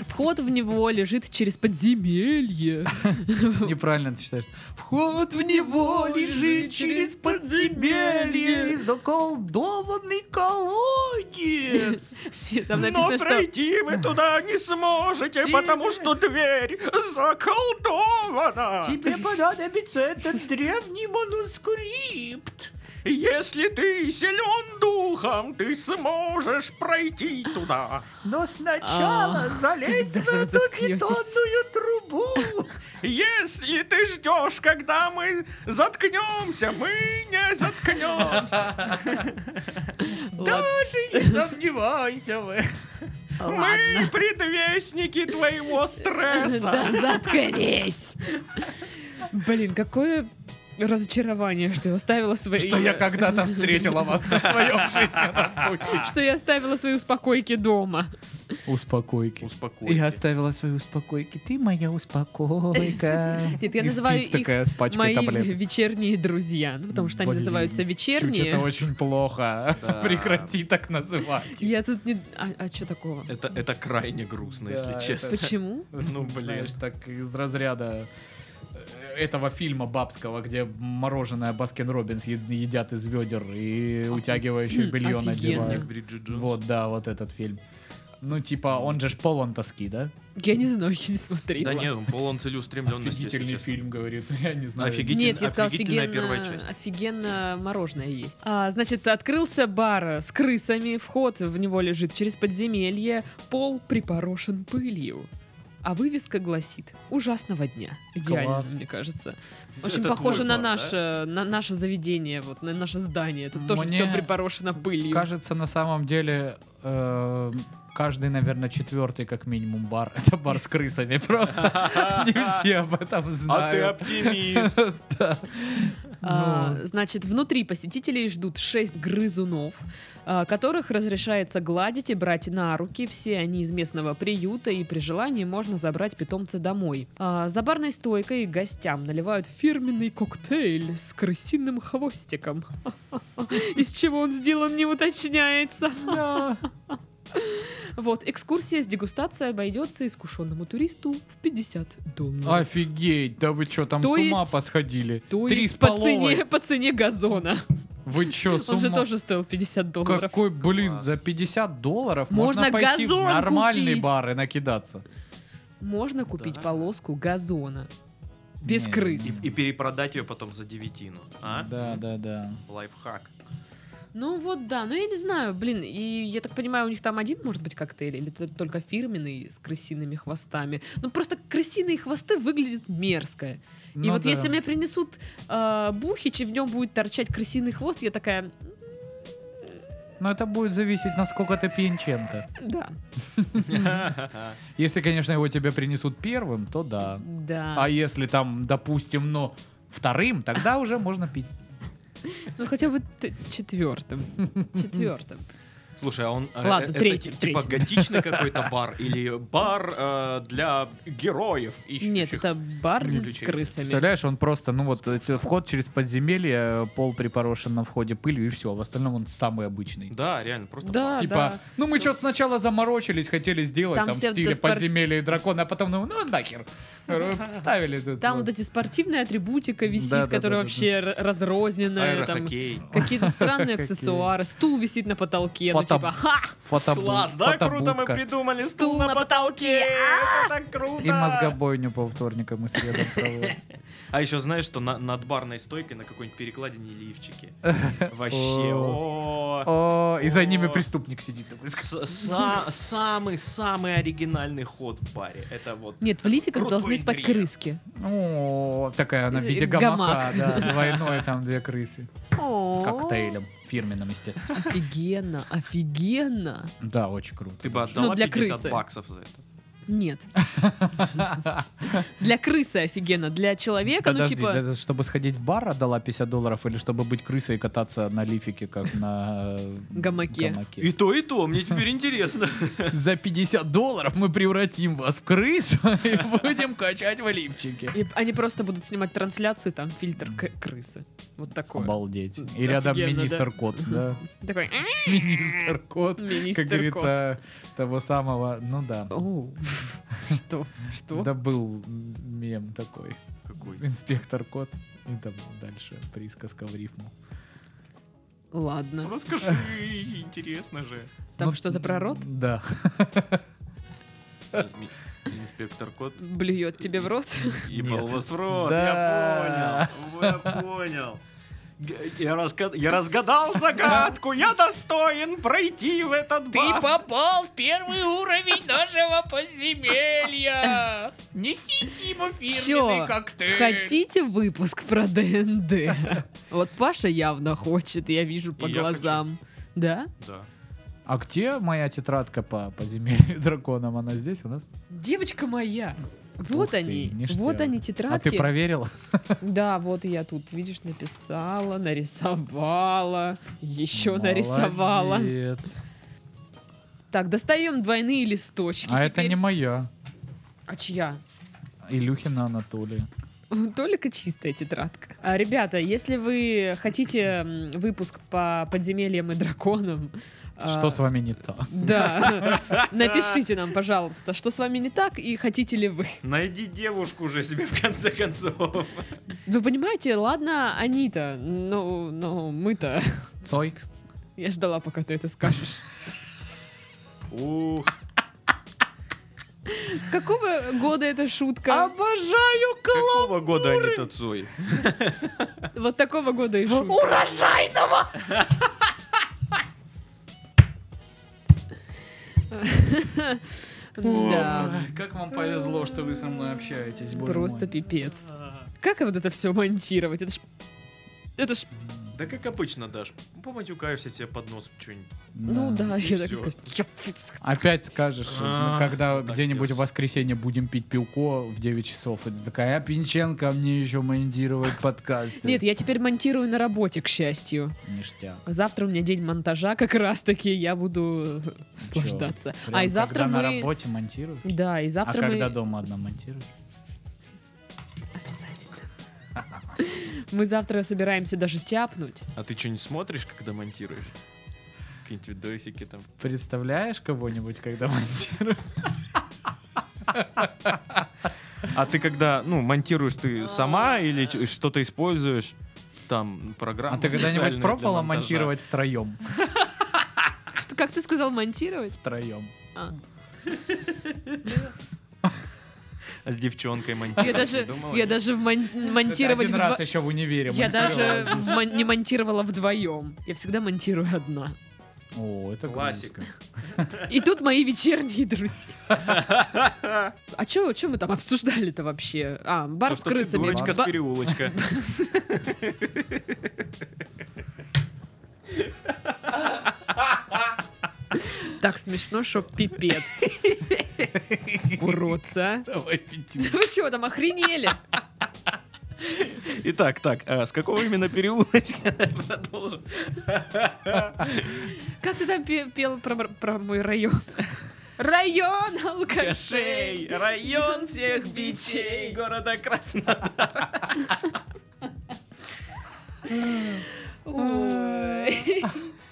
Вход в него лежит через подземелье. Неправильно ты считаешь. Вход в него лежит через подземелье, заколдованный колодец. Что... пройти вы туда не сможете, потому что дверь заколдована. Тебе понадобится этот древний манускрипт. Если ты силен духом, ты сможешь пройти туда. Но сначала А, залезь даже в эту бетонную трубу. Если ты ждешь, когда мы заткнемся, мы не заткнемся. Ладно. не сомневайся в этом. Мы Ладно. предвестники твоего стресса. Да заткнись! Блин, какое разочарование, что я оставила свои... Что я когда-то встретила вас на своем жизненном пути. Что я оставила свои успокойки дома. Успокойки. Успокойся. Я оставила свои успокойки. Ты моя успокойка. Нет, я И называю спит их такая Мои таблеток. вечерние друзья. Ну, потому что они Блин, называются Чуть, вечерние. это очень плохо. Да. Прекрати так называть. Я тут не... А, что такого? Это, это крайне грустно, Да, если это- честно. Почему? Ну, блин. Знаешь, так из разряда этого фильма бабского, где мороженое Баскин Робинс едят из ведер и утягивающее М, белье надевают. Вот, да, вот этот фильм. Ну, типа, он же ж полон тоски, да? Я не знаю, я не смотрела. Да нет, он полон целеустремленности, Офигительный фильм, говорит. Я не знаю. Офигительный. Нет, я сказала, офигенно, первая часть. офигенно мороженое есть. А, значит, открылся бар с крысами, вход в него лежит через подземелье, пол припорошен пылью. А вывеска гласит «Ужасного дня». Идеально, Класс. мне кажется. Очень Это похоже на бар, да? наше, на наше заведение, вот на наше здание. Тут тоже Мне все припорошено пылью. Кажется, на самом деле, э, каждый, наверное, четвертый, как минимум, бар. Это бар с крысами просто. Не все об этом А ты знают. оптимист. А, Ну. Значит, внутри посетителей ждут шесть грызунов, которых разрешается гладить и брать на руки. Все они из местного приюта, и при желании можно забрать питомца домой. А, За барной стойкой гостям наливают фирменный коктейль с крысиным хвостиком. Из чего он сделан, не уточняется. Вот, экскурсия с дегустацией обойдется искушенному туристу в 50 долларов. Офигеть, да вы что, там То с ума есть- посходили? То Три есть по цене, по цене газона. Вы что, с Он же ума? тоже стоил 50 долларов. Какой, блин, Класс. за 50 долларов Можно можно, пойти в газон нормальный купить. бар и накидаться. Можно купить Да. полоску газона. Без Не, крыс. И, и перепродать ее потом за девятину. А? Да, да, да. Лайфхак. Ну вот да, ну я не знаю, блин, и я так понимаю, у них там один может быть коктейль, или это только фирменный с крысиными хвостами. Ну просто крысиные хвосты выглядят мерзко. И Ну вот да. если мне принесут э, бухич, и в нем будет торчать крысиный хвост, я такая, Но это будет зависеть, насколько ты пьянченко. да, Если, конечно, его тебе принесут первым, то да. да. А если там, допустим, ну, вторым, тогда уже можно пить. Ну хотя бы четвертым. Четвертым. Слушай, а он э, Ладно, э, третий, это типа третий. готичный какой-то бар или бар э, для героев ищущих? Нет, это бар с крысами. Представляешь, он просто, ну вот, это вход через подземелье, пол припорошен на входе пылью и все. В остальном он самый обычный. Да, реально, просто Да, бар. Типа, да. ну мы что-то сначала заморочились, хотели сделать Там там, в все стиле это спор- подземелья и дракона, а потом, ну, ну нахер. Ставили тут. Там вот. эти спортивная атрибутика висит, которая вообще разрозненная. там. Какие-то странные аксессуары. Стул висит на потолке, Фото- типа, ха! Класс, да? Круто мы придумали. Стул на потолке. Это так круто. И мозгобойню по вторникам и средам проводят. А еще знаешь, что на- над барной стойкой на какой-нибудь перекладине лифчики. Вообще. о. И за ними преступник сидит. Самый-самый оригинальный ход в баре. Это вот Нет, в лификах Крутой должны спать крыски. О, такая она в виде Э, гамака, гамак. да, двойной, там две крысы. С коктейлем, фирменным, естественно. Офигенно, офигенно. Да, очень круто. ты бы отдала Ну, для 50 крысы. баксов за это. Нет. Для крысы офигенно. Для человека, ну типа... это чтобы сходить в бар отдала 50 долларов или чтобы быть крысой и кататься на лифике, как на э, Гамаке. И то, и то. Мне теперь интересно. За 50 долларов мы превратим вас в крысу и будем качать в лифчике. И они просто будут снимать трансляцию, там фильтр крысы. Вот такое. Обалдеть. И рядом министр кот. Такой... Министр кот, как говорится, того самого, ну да. Что? Что? Да был мем такой. Какой? Инспектор кот. И там дальше присказка в рифму. Ладно. Расскажи, интересно же. Там Ну, что-то про рот? Да. Ми- Инспектор Кот Блюет тебе в рот? Нет. вас в рот. Да. Я понял. Я понял. Я, разга- я разгадал загадку, я достоин пройти в этот бар. попал в первый уровень нашего подземелья! Несите ему Чё? Хотите выпуск про ДНД? Вот Паша явно хочет, я вижу по И я глазам. Да? Да. А где моя тетрадка по подземелью драконам? Она здесь у нас? Девочка моя. Вот Ух ты, они, ништяк. вот они А ты тетрадки. проверил? Да, вот я тут, видишь, написала, нарисовала, еще нарисовала. Молодец. Так, достаем двойные листочки. А это теперь. не моя. А чья? Илюхина Анатолия. Только чистая тетрадка. А, ребята, если вы хотите выпуск по подземельям и драконам, а, Что с вами не так? Да, напишите нам, пожалуйста, что с вами не так и хотите ли вы. Найди девушку уже себе в конце концов. Вы понимаете, ладно, они-то, но, но мы-то... Цой? Я ждала, пока ты это скажешь. Ух, Какого года эта шутка? Обожаю какого года Анита Цой? Вот такого года и шутка. урожайного! Да, Как вам повезло, что вы со мной общаетесь, просто пипец. Как вот это все монтировать? Это ж... Это ж... Да как обычно, Даш, поматюкаешься себе под нос что-нибудь. Ну да, я так всё. скажу. Опять скажешь, А, ну, когда где-нибудь в воскресенье будем пить пивко в 9 часов, и ты такая, а Пинченко мне еще монтировать подкаст. Нет, я теперь монтирую на работе, к счастью. Ништяк. Завтра у меня день монтажа, как раз таки я буду наслаждаться. А и завтра когда мы... на работе монтируешь? Да, и А завтра мы... когда дома одна монтируешь? Мы завтра собираемся даже тяпнуть. А ты что, не смотришь, когда монтируешь? Какие-нибудь видосики там. Представляешь кого-нибудь, когда монтируешь? А ты когда, ну, монтируешь ты сама или что-то используешь? Там программу А ты когда-нибудь пробовала монтировать втроем? Что, как ты сказал, монтировать? Втроем. С девчонкой монтировать? Я даже, я даже в мон- Это монтировать один раз еще в универе Я даже монтировала. в мон- не монтировала вдвоем. Я всегда монтирую одна. О, это Классик. грустно. И тут мои вечерние друзья. А чё, чё мы там обсуждали-то вообще? А, бар То, с что крысами. Дурочка с переулочка. Так смешно, что пипец. А. Давай пятю. Вы чего там охренели? Итак, так, а с какого именно переулочка продолжим? Как ты там пе- пел про, про мой район? Район алкашей. Кашей, район всех бичей города Краснодар. Ой.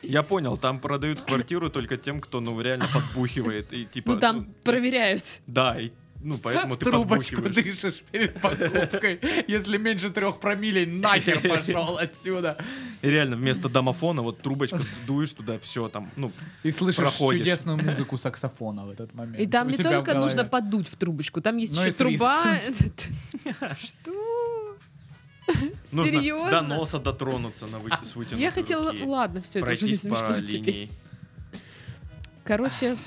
Я понял, там продают квартиру только тем, кто, ну, реально подбухивает. И, типа, Ну там проверяют. Да, и ну, поэтому в ты трубочку подбухиваешь. дышишь перед покупкой. Если меньше трех промилей, нахер пошел отсюда. И реально, вместо домофона, вот трубочка, дуешь туда, все там, ну, И слышишь Проходишь. чудесную музыку саксофона в этот момент. И там не только нужно подуть в трубочку, там есть Ну, еще труба. Что? нужно Серьезно? до носа дотронуться на вы- с вытянутой Я хотела, руки, ладно, все, это уже не смешно теперь. Короче,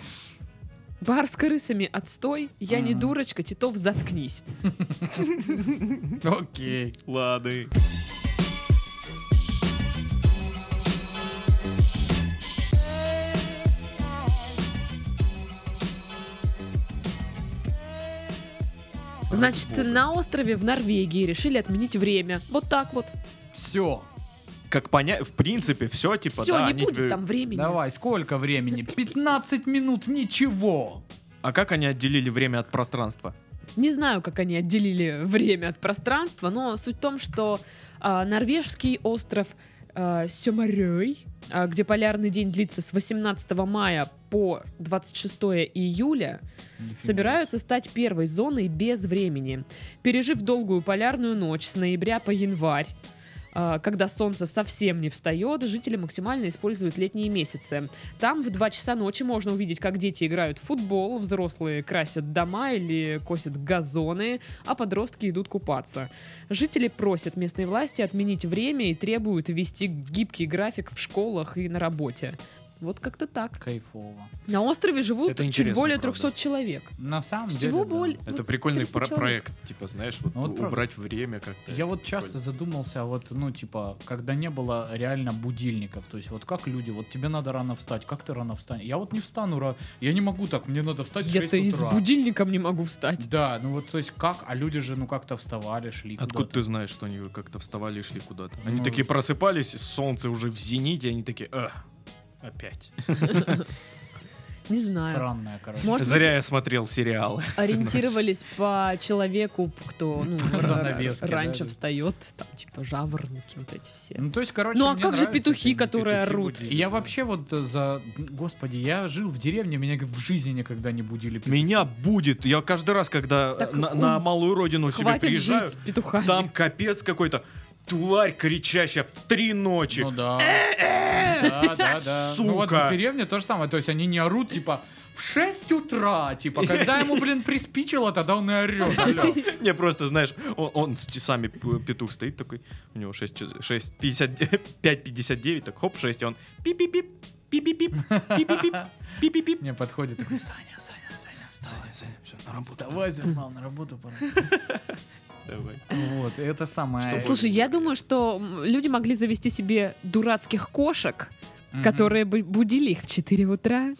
бар с крысами отстой, я не дурочка, Титов, заткнись. Окей. Лады. Значит, на острове в Норвегии решили отменить время. Вот так вот. Все. Как понять, в принципе, все, типа, Все, да, не они будет тебе- там времени. Давай, сколько времени? 15 минут, ничего. А как они отделили время от пространства? Не знаю, как они отделили время от пространства, но суть в том, что а, норвежский остров а, Сёмарёй, а, где полярный день длится с 18 мая по 26 июля, собираются стать первой зоной без времени. Пережив долгую полярную ночь с ноября по январь, а, когда солнце совсем не встает, жители максимально используют летние месяцы. Там в 2 часа ночи можно увидеть, как дети играют в футбол, взрослые красят дома или косят газоны, а подростки идут купаться. Жители просят местные власти отменить время и требуют ввести гибкий график в школах и на работе. Вот как-то так. Кайфово. На острове живут Это чуть более правда. 300 человек. На самом Всего деле, да. более... Это ну, прикольный 300 про- проект, типа, знаешь, вот, Ну, вот правда. убрать время как-то. Я вот часто Прикольно. задумался, вот, ну, типа, когда не было реально будильников, то есть вот как люди, вот тебе надо рано встать, как ты рано встанешь? Я вот не встану рано, я не могу так, мне надо встать в 6 Я-то и с будильником не могу встать. Да, ну вот, то есть как, а люди же, ну, как-то вставали, шли Откуда куда-то. ты знаешь, что они как-то вставали и шли куда-то? Они Ну, такие просыпались, солнце уже в зените, они такие, «Эх, опять. Не знаю. Странная, короче. Может Зря я смотрел сериалы. ориентировались по человеку, кто ну, раньше да. встает, там, типа, жаворонки вот эти все. Ну, то есть, короче, Ну а как же петухи, которые Петухи орут? будили. Я вообще вот за... Господи, я жил в деревне, меня в жизни никогда не будили петухи. Меня будет. Я каждый раз, когда Так на, он- на малую родину себе приезжаю, жить с петухами. там капец какой-то. Тварь кричащая в три ночи. Ну да. Да, да, да. Ну вот Сука. в деревне то же самое. То есть они не орут, типа, в 6 утра. Типа, когда ему, блин, приспичило, тогда он и орет. Не, просто, знаешь, он, он с часами петух стоит такой, у него 6, 6 5.59, так хоп, 6, и он пип-пип-пип, пип-пип-пип, пип-пип-пип, пип-пип-пип. Мне подходит такой, Саня, Саня, Саня. Саня, Саня, все, на работу. Вставай, Зермал, на работу пора. Давай. Вот, это самое... Что Слушай, я думаю, что люди могли завести себе дурацких кошек, которые бы будили их в 4 утра,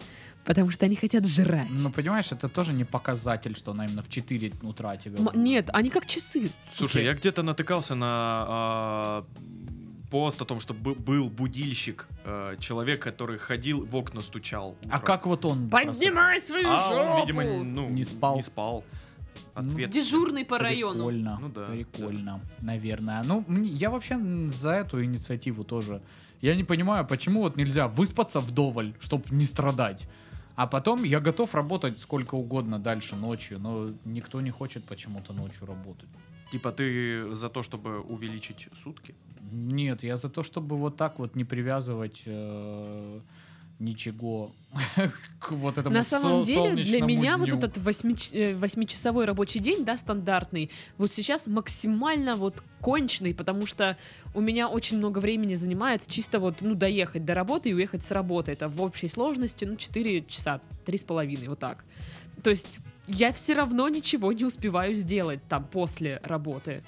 потому что они хотят жрать. Ну, понимаешь, это тоже не показатель, что она именно в 4 утра тебя... М-. Нет, они как часы. Слушай, я где-то натыкался на а, пост о том, что бы- был будильщик, э, человек, который ходил в окна стучал. А утром. как вот он... Поднимай свою А жопу! он, видимо, ну, Не спал. Не спал. Ответственно. Дежурный по району. Прикольно, Ну да, прикольно, наверное. Ну, я вообще за эту инициативу тоже. Я не понимаю, почему вот нельзя выспаться вдоволь, чтобы не страдать. А потом я готов работать сколько угодно дальше ночью, но никто не хочет почему-то ночью работать. Типа ты за то, чтобы увеличить сутки? Нет, я за то, чтобы вот так вот не привязывать э, ничего к вот этому На самом со- деле, для меня вот дню. этот восьмич- э, восьмичасовой рабочий день, да, стандартный, вот сейчас максимально вот конченый, потому что у меня очень много времени занимает чисто вот, ну, доехать до работы и уехать с работы. Это в общей сложности, ну, 4 часа, 3,5, вот так. То есть я все равно ничего не успеваю сделать там после работы,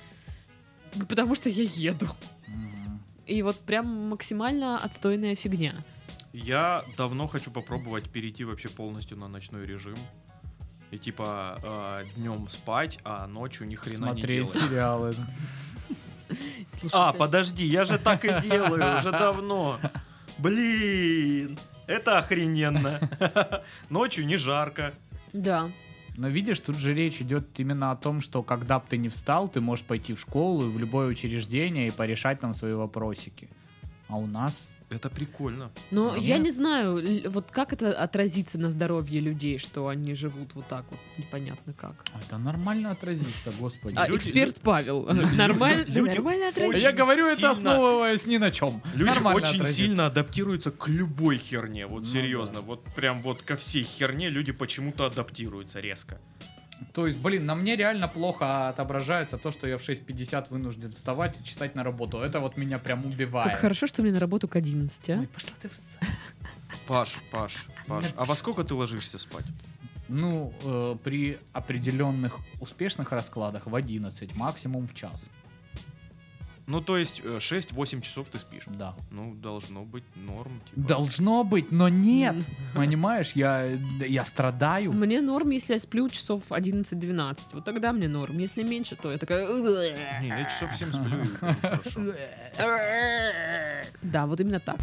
потому что я еду. Мгм. И вот прям максимально отстойная фигня. Я давно хочу попробовать перейти вообще полностью на ночной режим. И типа днем спать, а ночью ни хрена не Смотреть делать. сериалы. Слушай, А, ты- подожди, я же так и делаю уже давно. Блин, это охрененно. Ночью не жарко. Да. Но видишь, тут же речь идет именно о том, что когда бы ты не встал, ты можешь пойти в школу, в любое учреждение и порешать там свои вопросики. А у нас Это прикольно. Но Нет. я не знаю, вот как это отразится на здоровье людей, что они живут вот так вот, непонятно как. Это нормально отразится, господи. А, Люди- эксперт Павел, люди- нормально, люди нормально А отразится. я говорю это основываясь ни на чем. Люди Нормально очень отразится. сильно адаптируются к любой херне, вот Ну серьезно, да. вот прям вот ко всей херне люди почему-то адаптируются резко. То есть, блин, на мне реально плохо отображается то, что я в 6.50 вынужден вставать и чесать на работу. Это вот меня прям убивает. Как хорошо, что мне на работу к 11, а? Ой, пошла ты в... Паш, Паш, Паш, а во сколько ты ложишься спать? Ну, э, при определенных успешных раскладах в 11, максимум в час. Ну, то есть э, 6-8 часов ты спишь. Да. Ну, должно быть норм. Типа. Должно быть, но нет. Понимаешь, я, я страдаю. Мне норм, если я сплю часов 11-12. Вот тогда мне норм. Если меньше, то я такая... Не, я часов 7 сплю, и хорошо. Да, вот именно так.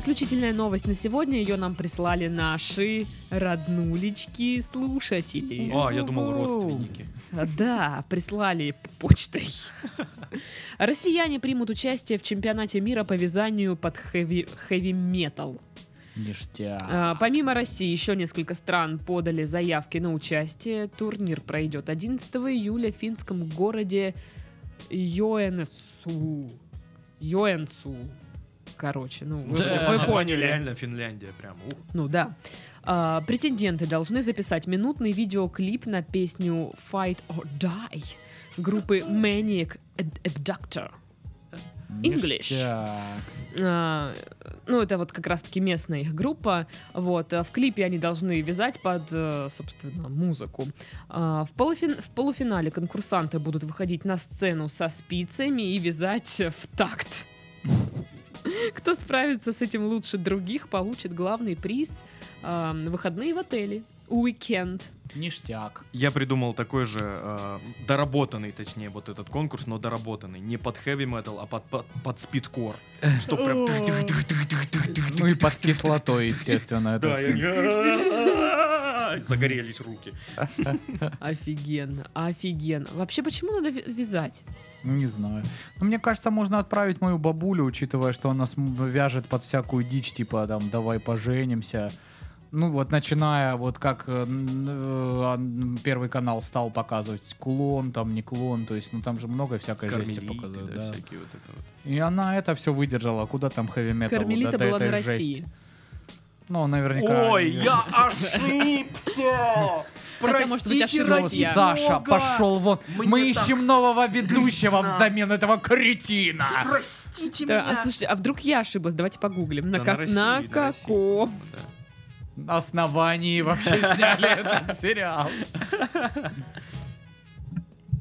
Заключительная новость на сегодня. Ее нам прислали наши роднулечки слушатели. А, я думал, родственники. Да, прислали почтой. Россияне примут участие в чемпионате мира по вязанию под хэви, метал. Ништяк. А, Помимо России, еще несколько стран подали заявки на участие. Турнир пройдет 11 июля в финском городе Йоэнсу. Йоэнсу. Короче, ну, вы, Да, вы поняли. реально Финляндия прям. ух. Ну да. А, претенденты должны записать минутный видеоклип на песню Fight or Die группы Maniac Ab- Abductor. English. А, ну, это вот как раз-таки местная их группа. Вот, а в клипе они должны вязать под, э, собственно, музыку. А, в, полуфин- в полуфинале конкурсанты будут выходить на сцену со спицами и вязать в такт. Кто справится с этим лучше других, получит главный приз а, выходные в отеле. Уикенд. Ништяк. Я придумал такой же, э, доработанный, точнее, вот этот конкурс, но доработанный. Не под heavy metal, а под, под, под спидкор. Что прям... Ну и под кислотой, естественно. Да, загорелись руки. Офигенно, офигенно. Вообще, почему надо вя- вязать? Не знаю. Но мне кажется, можно отправить мою бабулю, учитывая, что она вяжет под всякую дичь, типа там давай поженимся. Ну вот начиная вот как э, э, а, первый канал стал показывать клон, там не клон, то есть ну там же много всякой жести Кармелиты, показывают. да, да. всякие вот это вот. И она это все выдержала. Куда там хэви метал? Кармелита была на России. Ну, наверняка. Ой, я ошибся! Хотя, может быть, Простите, Всё, ошибся. Саша, пошел вон. Мне Мы так ищем нового ведущего взамен этого кретина. Простите Да, а слушайте, а вдруг я ошиблась? Давайте погуглим. На, Да, как- России, на России, каком? да. основании вообще сняли этот сериал.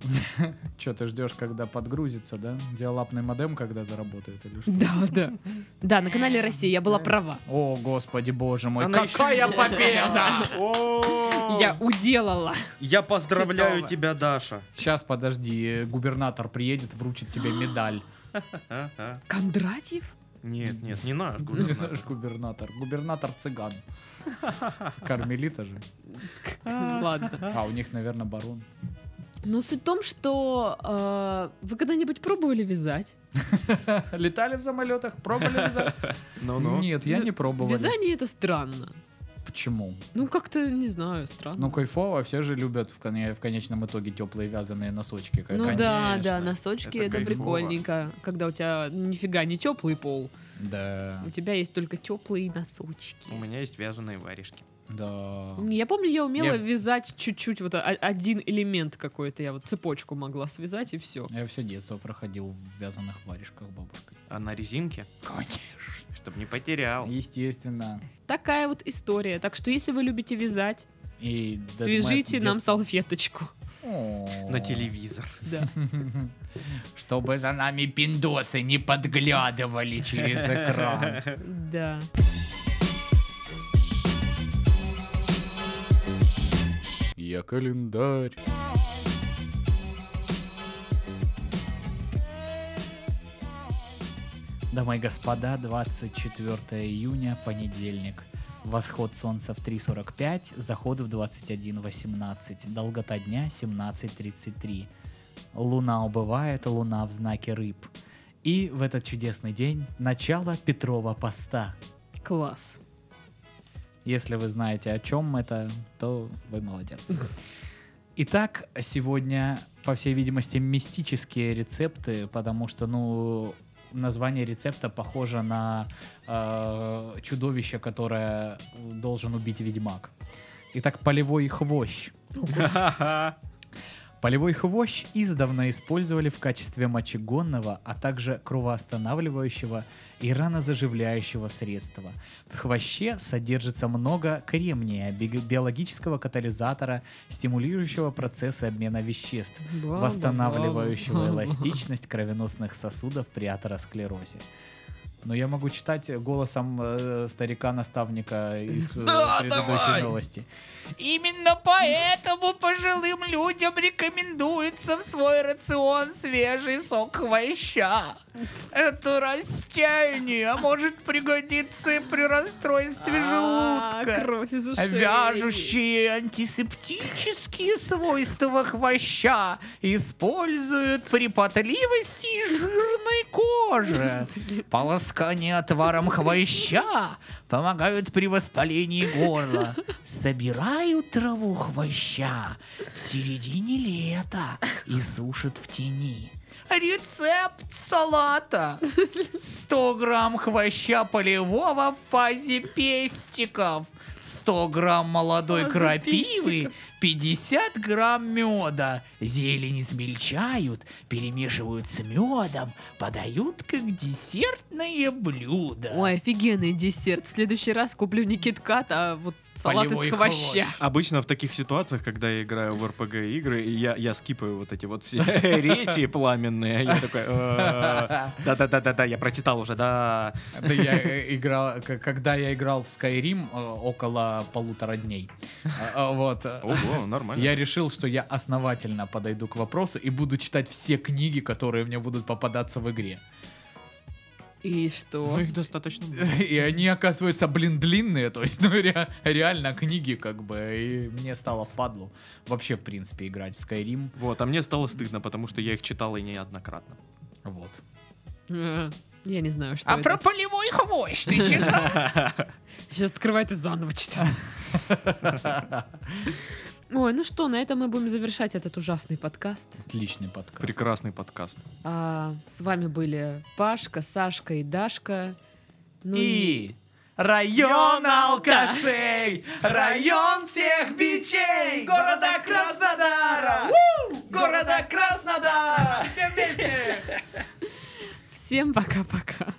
Че, ты ждешь, когда подгрузится, да? Диалапный модем, когда заработает или что? Да, да. Да, на канале Россия я была права. О, господи, боже мой, Она какая еще- победа! Я уделала. Я поздравляю Цветова. тебя, Даша. Сейчас, подожди, губернатор приедет, вручит тебе медаль. Ага. Кондратьев? Нет, нет, не наш Не губернатор. наш губернатор, губернатор цыган. Кармелита же. Ладно. А, у них, наверное, барон. Ну, суть в том, что э, вы когда-нибудь пробовали вязать? Летали в самолетах, пробовали вязать? Нет, я не пробовал. Вязание это странно. Почему? Ну, как-то, не знаю, странно. Ну, кайфово, все же любят в, коне- в конечном итоге теплые вязаные носочки. как Ну они. да, конечно. да, носочки Это это, кайфово. прикольненько. Когда у тебя нифига не теплый пол, Да, у тебя есть только теплые носочки. У меня есть вязаные варежки. Да. Я помню, я умела Я- вязать чуть-чуть, вот один элемент какой-то, я вот цепочку могла связать и все. Я все детство проходил в вязаных варежках бабушкой. А на резинке? Конечно. Чтобы не потерял. Естественно. Такая вот история. Так что если вы любите вязать, И Dead свяжите Mad нам Dead- салфеточку. На телевизор. Да. Чтобы за нами пиндосы не подглядывали через экран. Да. Я календарь. Дамы и господа, 24 июня, понедельник. Восход солнца в 3.45, заход в 21.18, долгота дня 17.33. Луна убывает, луна в знаке рыб. И в этот чудесный день начало Петрова поста. Класс. Если вы знаете, о чем это, то вы молодец. Итак, сегодня, по всей видимости, мистические рецепты, потому что, ну, название рецепта похоже на э, чудовище, которое должен убить ведьмак. Итак, полевой хвощ. Полевой хвощ издавна использовали в качестве мочегонного, а также кровоостанавливающего и ранозаживляющего средства. В хвоще содержится много кремния, би- биологического катализатора, стимулирующего процессы обмена веществ, восстанавливающего эластичность кровеносных сосудов при атеросклерозе. Но я могу читать голосом э, старика-наставника из э, Да, предыдущей давай! новости. Именно поэтому пожилым людям рекомендуется в свой рацион свежий сок хвоща. Это растение может пригодиться и при расстройстве А, желудка. Кровь из ушей. Вяжущие антисептические свойства хвоща используют при потливости и жирной коже. Полоскание отваром хвоща помогают при воспалении горла. Собирают траву хвоща в середине лета и сушат в тени. Рецепт салата. 100 грамм хвоща полевого в фазе пестиков. 100 грамм молодой крапивы, 50 грамм меда. Зелень измельчают, перемешивают с медом, подают как десертное блюдо. Ой, офигенный десерт. В следующий раз куплю не киткат, а вот салат из хвоща. хвощ. Обычно в таких ситуациях, когда я играю в РПГ игры, и я, я скипаю вот эти вот все речи пламенные. Я такой, «Э, да-да-да-да-да, я прочитал уже, да. Да я э, играл, когда я играл в Skyrim э, около полутора дней. Вот. Ого, нормально. Я решил, что я основательно подойду к вопросу и буду читать все книги, которые мне будут попадаться в игре. И что? Ну, их достаточно много. И они, оказываются, блин, длинные. То есть, ну, ре- реально книги, как бы. И мне стало впадлу вообще, в принципе, играть в Skyrim. Вот, а мне стало стыдно, потому что я их читал и неоднократно. Вот. Э, Я не знаю, что А это. про полевой хвощ ты читал? Сейчас открывает и заново читать. Ой, ну что, на этом мы будем завершать этот ужасный подкаст. Отличный подкаст. Прекрасный подкаст. А, с вами были Пашка, Сашка и Дашка. Ну И район алкашей, район всех бичей города Краснодара, города Краснодара. Все вместе. всем пока-пока.